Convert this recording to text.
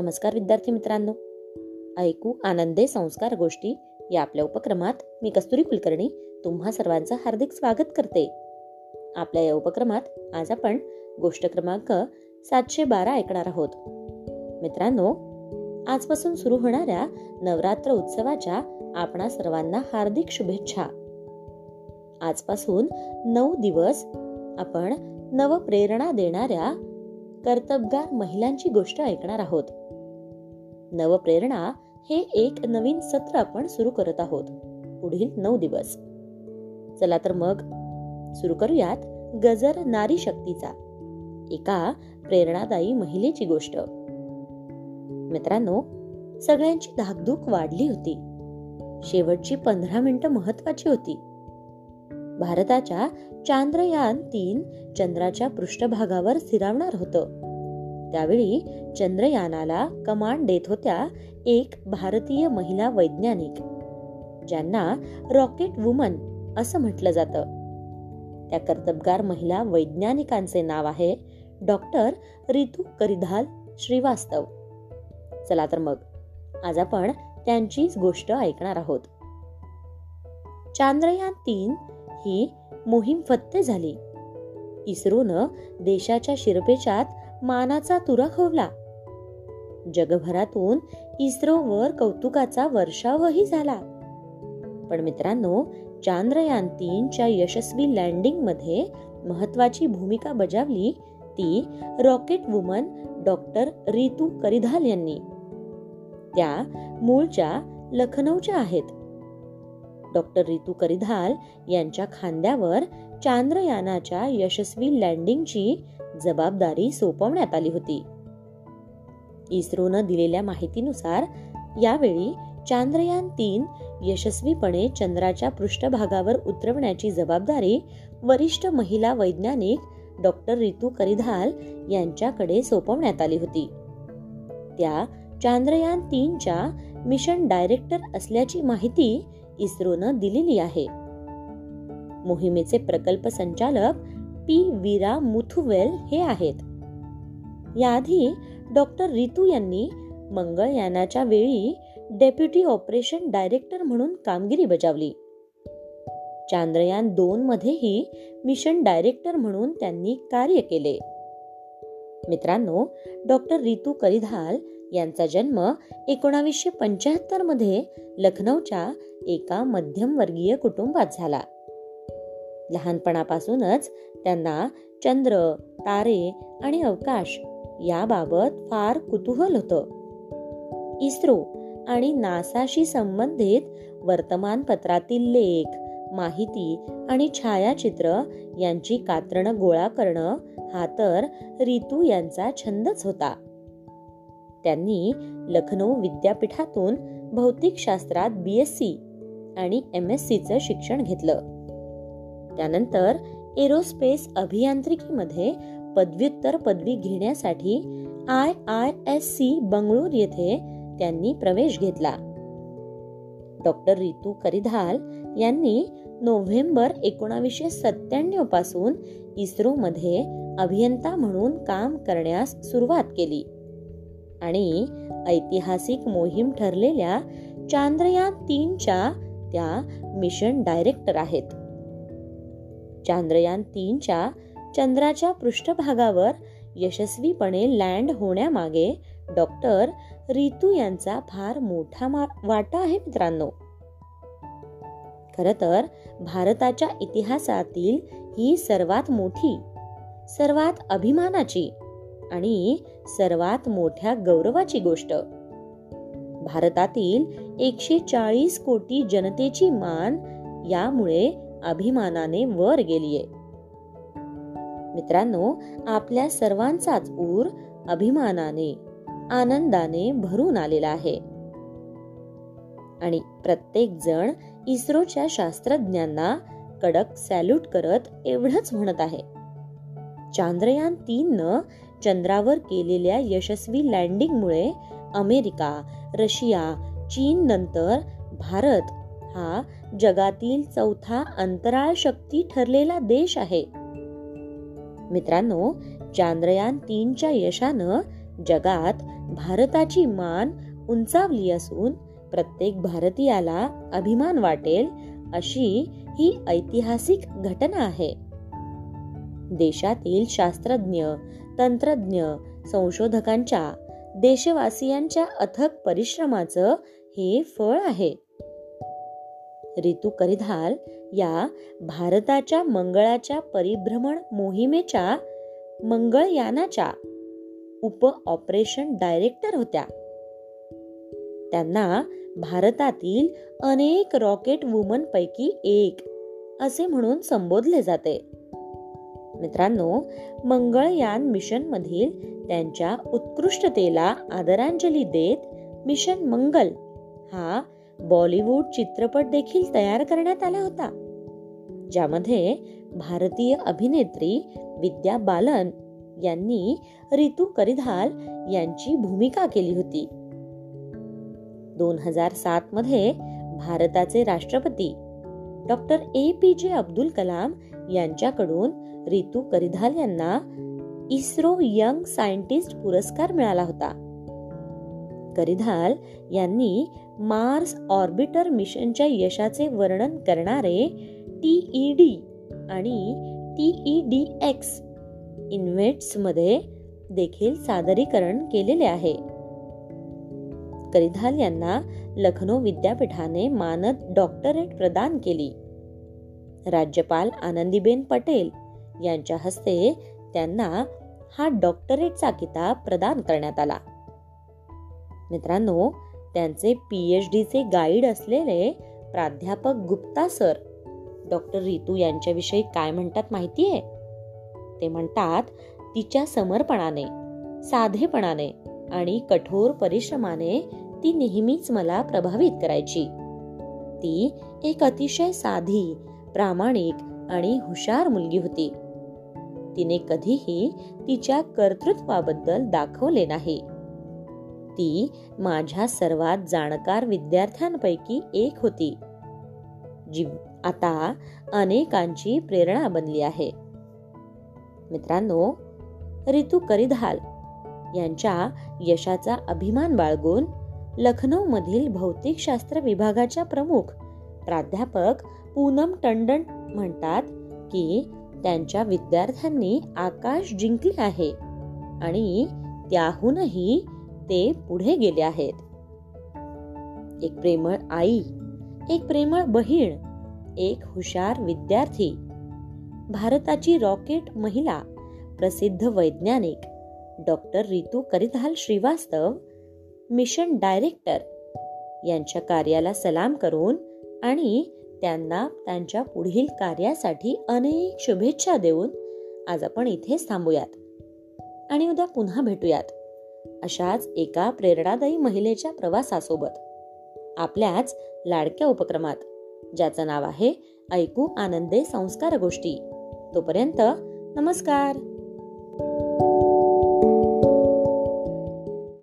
नमस्कार विद्यार्थी मित्रांनो. ऐकू आनंदे संस्कार गोष्टी या आपल्या उपक्रमात मी कस्तुरी कुलकर्णी तुम्हा सर्वांचं हार्दिक स्वागत करते. आपल्या या उपक्रमात आज आपण गोष्ट क्रमांक सातशे बारा ऐकणार आहोत. मित्रांनो आजपासून सुरू होणाऱ्या नवरात्र उत्सवाच्या आपणा सर्वांना हार्दिक शुभेच्छा. आजपासून नऊ दिवस आपण नवप्रेरणा देणाऱ्या कर्तबगार महिलांची गोष्ट ऐकणार आहोत. नवप्रेरणा हे एक नवीन सत्र आपण सुरू करत आहोत. पुढील नऊ दिवस. चला तर मग सुरू करूयात गजर नारी शक्तीचा एका प्रेरणादायी महिलेची गोष्ट. मित्रांनो सगळ्यांची धाकधूक वाढली होती. शेवटची पंधरा मिनिटं महत्वाची होती. भारताच्या चांद्रयान तीन चंद्राच्या पृष्ठभागावर स्थिरावणार होतं. त्यावेळी चंद्रयानाला कमांड देत होत्या एक भारतीय महिला वैज्ञानिक ज्यांना रॉकेट वुमन असं म्हटलं जातं. त्या कर्तबगार महिला वैज्ञानिकांचे नाव आहे डॉक्टर रितू करिधाल श्रीवास्तव. चला तर मग आज आपण त्यांचीच गोष्ट ऐकणार आहोत. चांद्रयान तीन ही मोहीम फत्ते झाली. इस्रोनं देशाच्या शिरपेचात मानाचा तुरा खोवला. जगभरातून इस्रोवर कौतुकाचा वर्षावही झाला. पण मित्रांनो चांद्रयान तीनच्या यशस्वी लँडिंगमध्ये महत्वाची भूमिका बजावली ती rocket woman doctor Ritu Karidhal यांनी. त्या मूळच्या लखनौच्या आहेत. डॉक्टर रितू करिधाल यांच्या खांद्यावर चांद्रयानाच्या यशस्वी लँडिंगची जबाबदारी सोपवण्यात आली होती. इस्रोनं दिलेल्या माहितीनुसार यावेळी चांद्रयान तीन यशस्वीपणे चंद्राच्या पृष्ठभागावर उतरवण्याची जबाबदारी वरिष्ठ महिला वैज्ञानिक डॉक्टर रितू करिधाल यांच्याकडे सोपवण्यात आली होती. त्या चांद्रयान तीनच्या मिशन डायरेक्टर असल्याची माहिती इस्रोनं दिलेली आहे. मोहिमेचे प्रकल्प संचालक पी वीरा मुथुवेल हे आहेत. याआधी डॉक्टर रितू यांनी मंगळयानाच्या वेळी डेप्युटी ऑपरेशन डायरेक्टर म्हणून कामगिरी बजावली. चांद्रयान दोन मध्येही मिशन डायरेक्टर म्हणून त्यांनी कार्य केले. मित्रांनो डॉक्टर रितू करिधाल यांचा जन्म एकोणावीसशे पंच्याहत्तरमध्ये लखनौच्या एका मध्यमवर्गीय कुटुंबात झाला. लहानपणापासूनच त्यांना चंद्र तारे आणि अवकाश याबाबत फार कुतूहल होतं. इस्रो आणि नासाशी संबंधित वर्तमानपत्रातील लेख माहिती आणि छायाचित्र यांची कात्रणं गोळा करणं हा तर रितू यांचा छंदच होता. त्यांनी लखनौ विद्यापीठातून भौतिकशास्त्रात बी एस सी आणि एम एस सीचं शिक्षण घेतलं. त्यानंतर एरोस्पेस अभियांत्रिकीमध्ये पदव्युत्तर पदवी घेण्यासाठी I I S C Bengaluru येथे त्यांनी प्रवेश घेतला. डॉक्टर रितू करिधाल यांनी नोव्हेंबर एकोणावीसशे सत्त्याण्णवपासून इस्रोमध्ये अभियंता म्हणून काम करण्यास सुरुवात केली आणि ऐतिहासिक मोहीम ठरलेल्या चांद्रयान तीनच्या त्या मिशन डायरेक्टर आहेत. चांद्रयान तीनच्या चंद्राच्या पृष्ठभागावर यशस्वीपणे लँड होण्यामागे डॉक्टर रितू यांचा फार मोठा वाटा आहे मित्रांनो. खर तर भारताच्या इतिहासातील ही सर्वात मोठी सर्वात अभिमानाची आणि सर्वात मोठ्या गौरवाची गोष्ट. भारतातील एकशे चाळीस कोटी जनतेची मान यामुळे अभिमानाने वर गेलीये. मित्रांनो आपल्या सर्वांचाच ऊर अभिमानाने आनंदाने भरून आलेला आहे. आणि प्रत्येक जण इस्रोच्या शास्त्रज्ञांना कडक सॅल्यूट करत एवढंच म्हणत आहे. चांद्रयान तीन न चंद्रावर केलेल्या यशस्वी लँडिंगमुळे अमेरिका रशिया चीन नंतर भारत हा जगातील चौथा अंतराळ शक्ती ठरलेला देश आहे. मित्रांनो चांद्रयान तीनच्या यशानं जगात भारताची मान उंचावली असून प्रत्येक भारतीयाला अभिमान वाटेल अशी ही ऐतिहासिक घटना आहे. देशातील शास्त्रज्ञ तंत्रज्ञ संशोधकांच्या देशवासियांच्या अथक परिश्रमाचं हे फळ आहे. रितू करिधाल या भारताच्या मंगळाच्या परिभ्रमण मोहिमेच्या मंगळयानाच्या उप ऑपरेशन डायरेक्टर होत्या. त्यांना भारतातील अनेक रॉकेट वुमन पैकी एक असे म्हणून संबोधले जाते. मित्रांनो मंगळयान मिशन मधील त्यांच्या उत्कृष्टतेला आदरांजली देत मिशन मंगल हा बॉलिवूड चित्रपट देखील तयार करण्यात आला होता ज्यामध्ये भारतीय अभिनेत्री विद्या बालन यांनी रितू करिधाल यांची भूमिका केली होती. दोन हजार सात मध्ये भारताचे राष्ट्रपती डॉक्टर ए पी जे अब्दुल कलाम यांच्याकडून रितू करिधाल यांना इस्रो यंग सायंटिस्ट पुरस्कार मिळाला होता. करिधाल यांनी मार्स ऑर्बिटर मिशनच्या यशाचे वर्णन करणारे टीईडी आणि टीईडी एक्स इन्व्हेट्समध्ये देखील सादरीकरण केलेले आहे. करिधाल यांना लखनौ विद्यापीठाने मानद डॉक्टरेट प्रदान केली. राज्यपाल आनंदीबेन पटेल यांच्या हस्ते त्यांना हा डॉक्टरेटचा किताब प्रदान करण्यात आला. मित्रांनो त्यांचे पी एच डीचे गाईड असलेले प्राध्यापक गुप्ता सर डॉक्टर रितू यांच्याविषयी काय म्हणतात माहिती आहे ते म्हणतात तिच्या समर्पणाने साधेपणाने आणि कठोर परिश्रमाने ती नेहमीच मला प्रभावित करायची. ती एक अतिशय साधी प्रामाणिक आणि हुशार मुलगी होती. तिने कधीही तिच्या कर्तृत्वाबद्दल दाखवले नाही. ती माझ्या सर्वात जाणकार विद्यार्थ्यांपैकी एक होती. जी आता अनेकांची प्रेरणा बनली आहे. मित्रांनो रितू करिधाल यांच्या यशाचा अभिमान बाळगून लखनौ मधील भौतिकशास्त्र विभागाच्या प्रमुख प्राध्यापक पूनम टंडन म्हणतात की त्यांच्या विद्यार्थ्यांनी आकाश जिंकले आहे आणि त्याहूनही ते पुढे गेले आहेत. एक प्रेमळ आई एक प्रेमळ बहीण एक हुशार विद्यार्थी भारताची रॉकेट महिला प्रसिद्ध वैज्ञानिक doctor Ritu Karidhal Srivastava mission director यांच्या कार्याला सलाम करून आणि त्यांना त्यांच्या पुढील कार्यासाठी अनेक शुभेच्छा देऊन आज आपण इथेच थांबूयात आणि उद्या पुन्हा भेटूयात. अशाच एका प्रेरणादायी महिलेच्या प्रवासासोबत. आपल्याच लाडक्या उपक्रमात ज्याचं नाव आहे ऐकू आनंदे संस्कार गोष्टी. तोपर्यंत नमस्कार.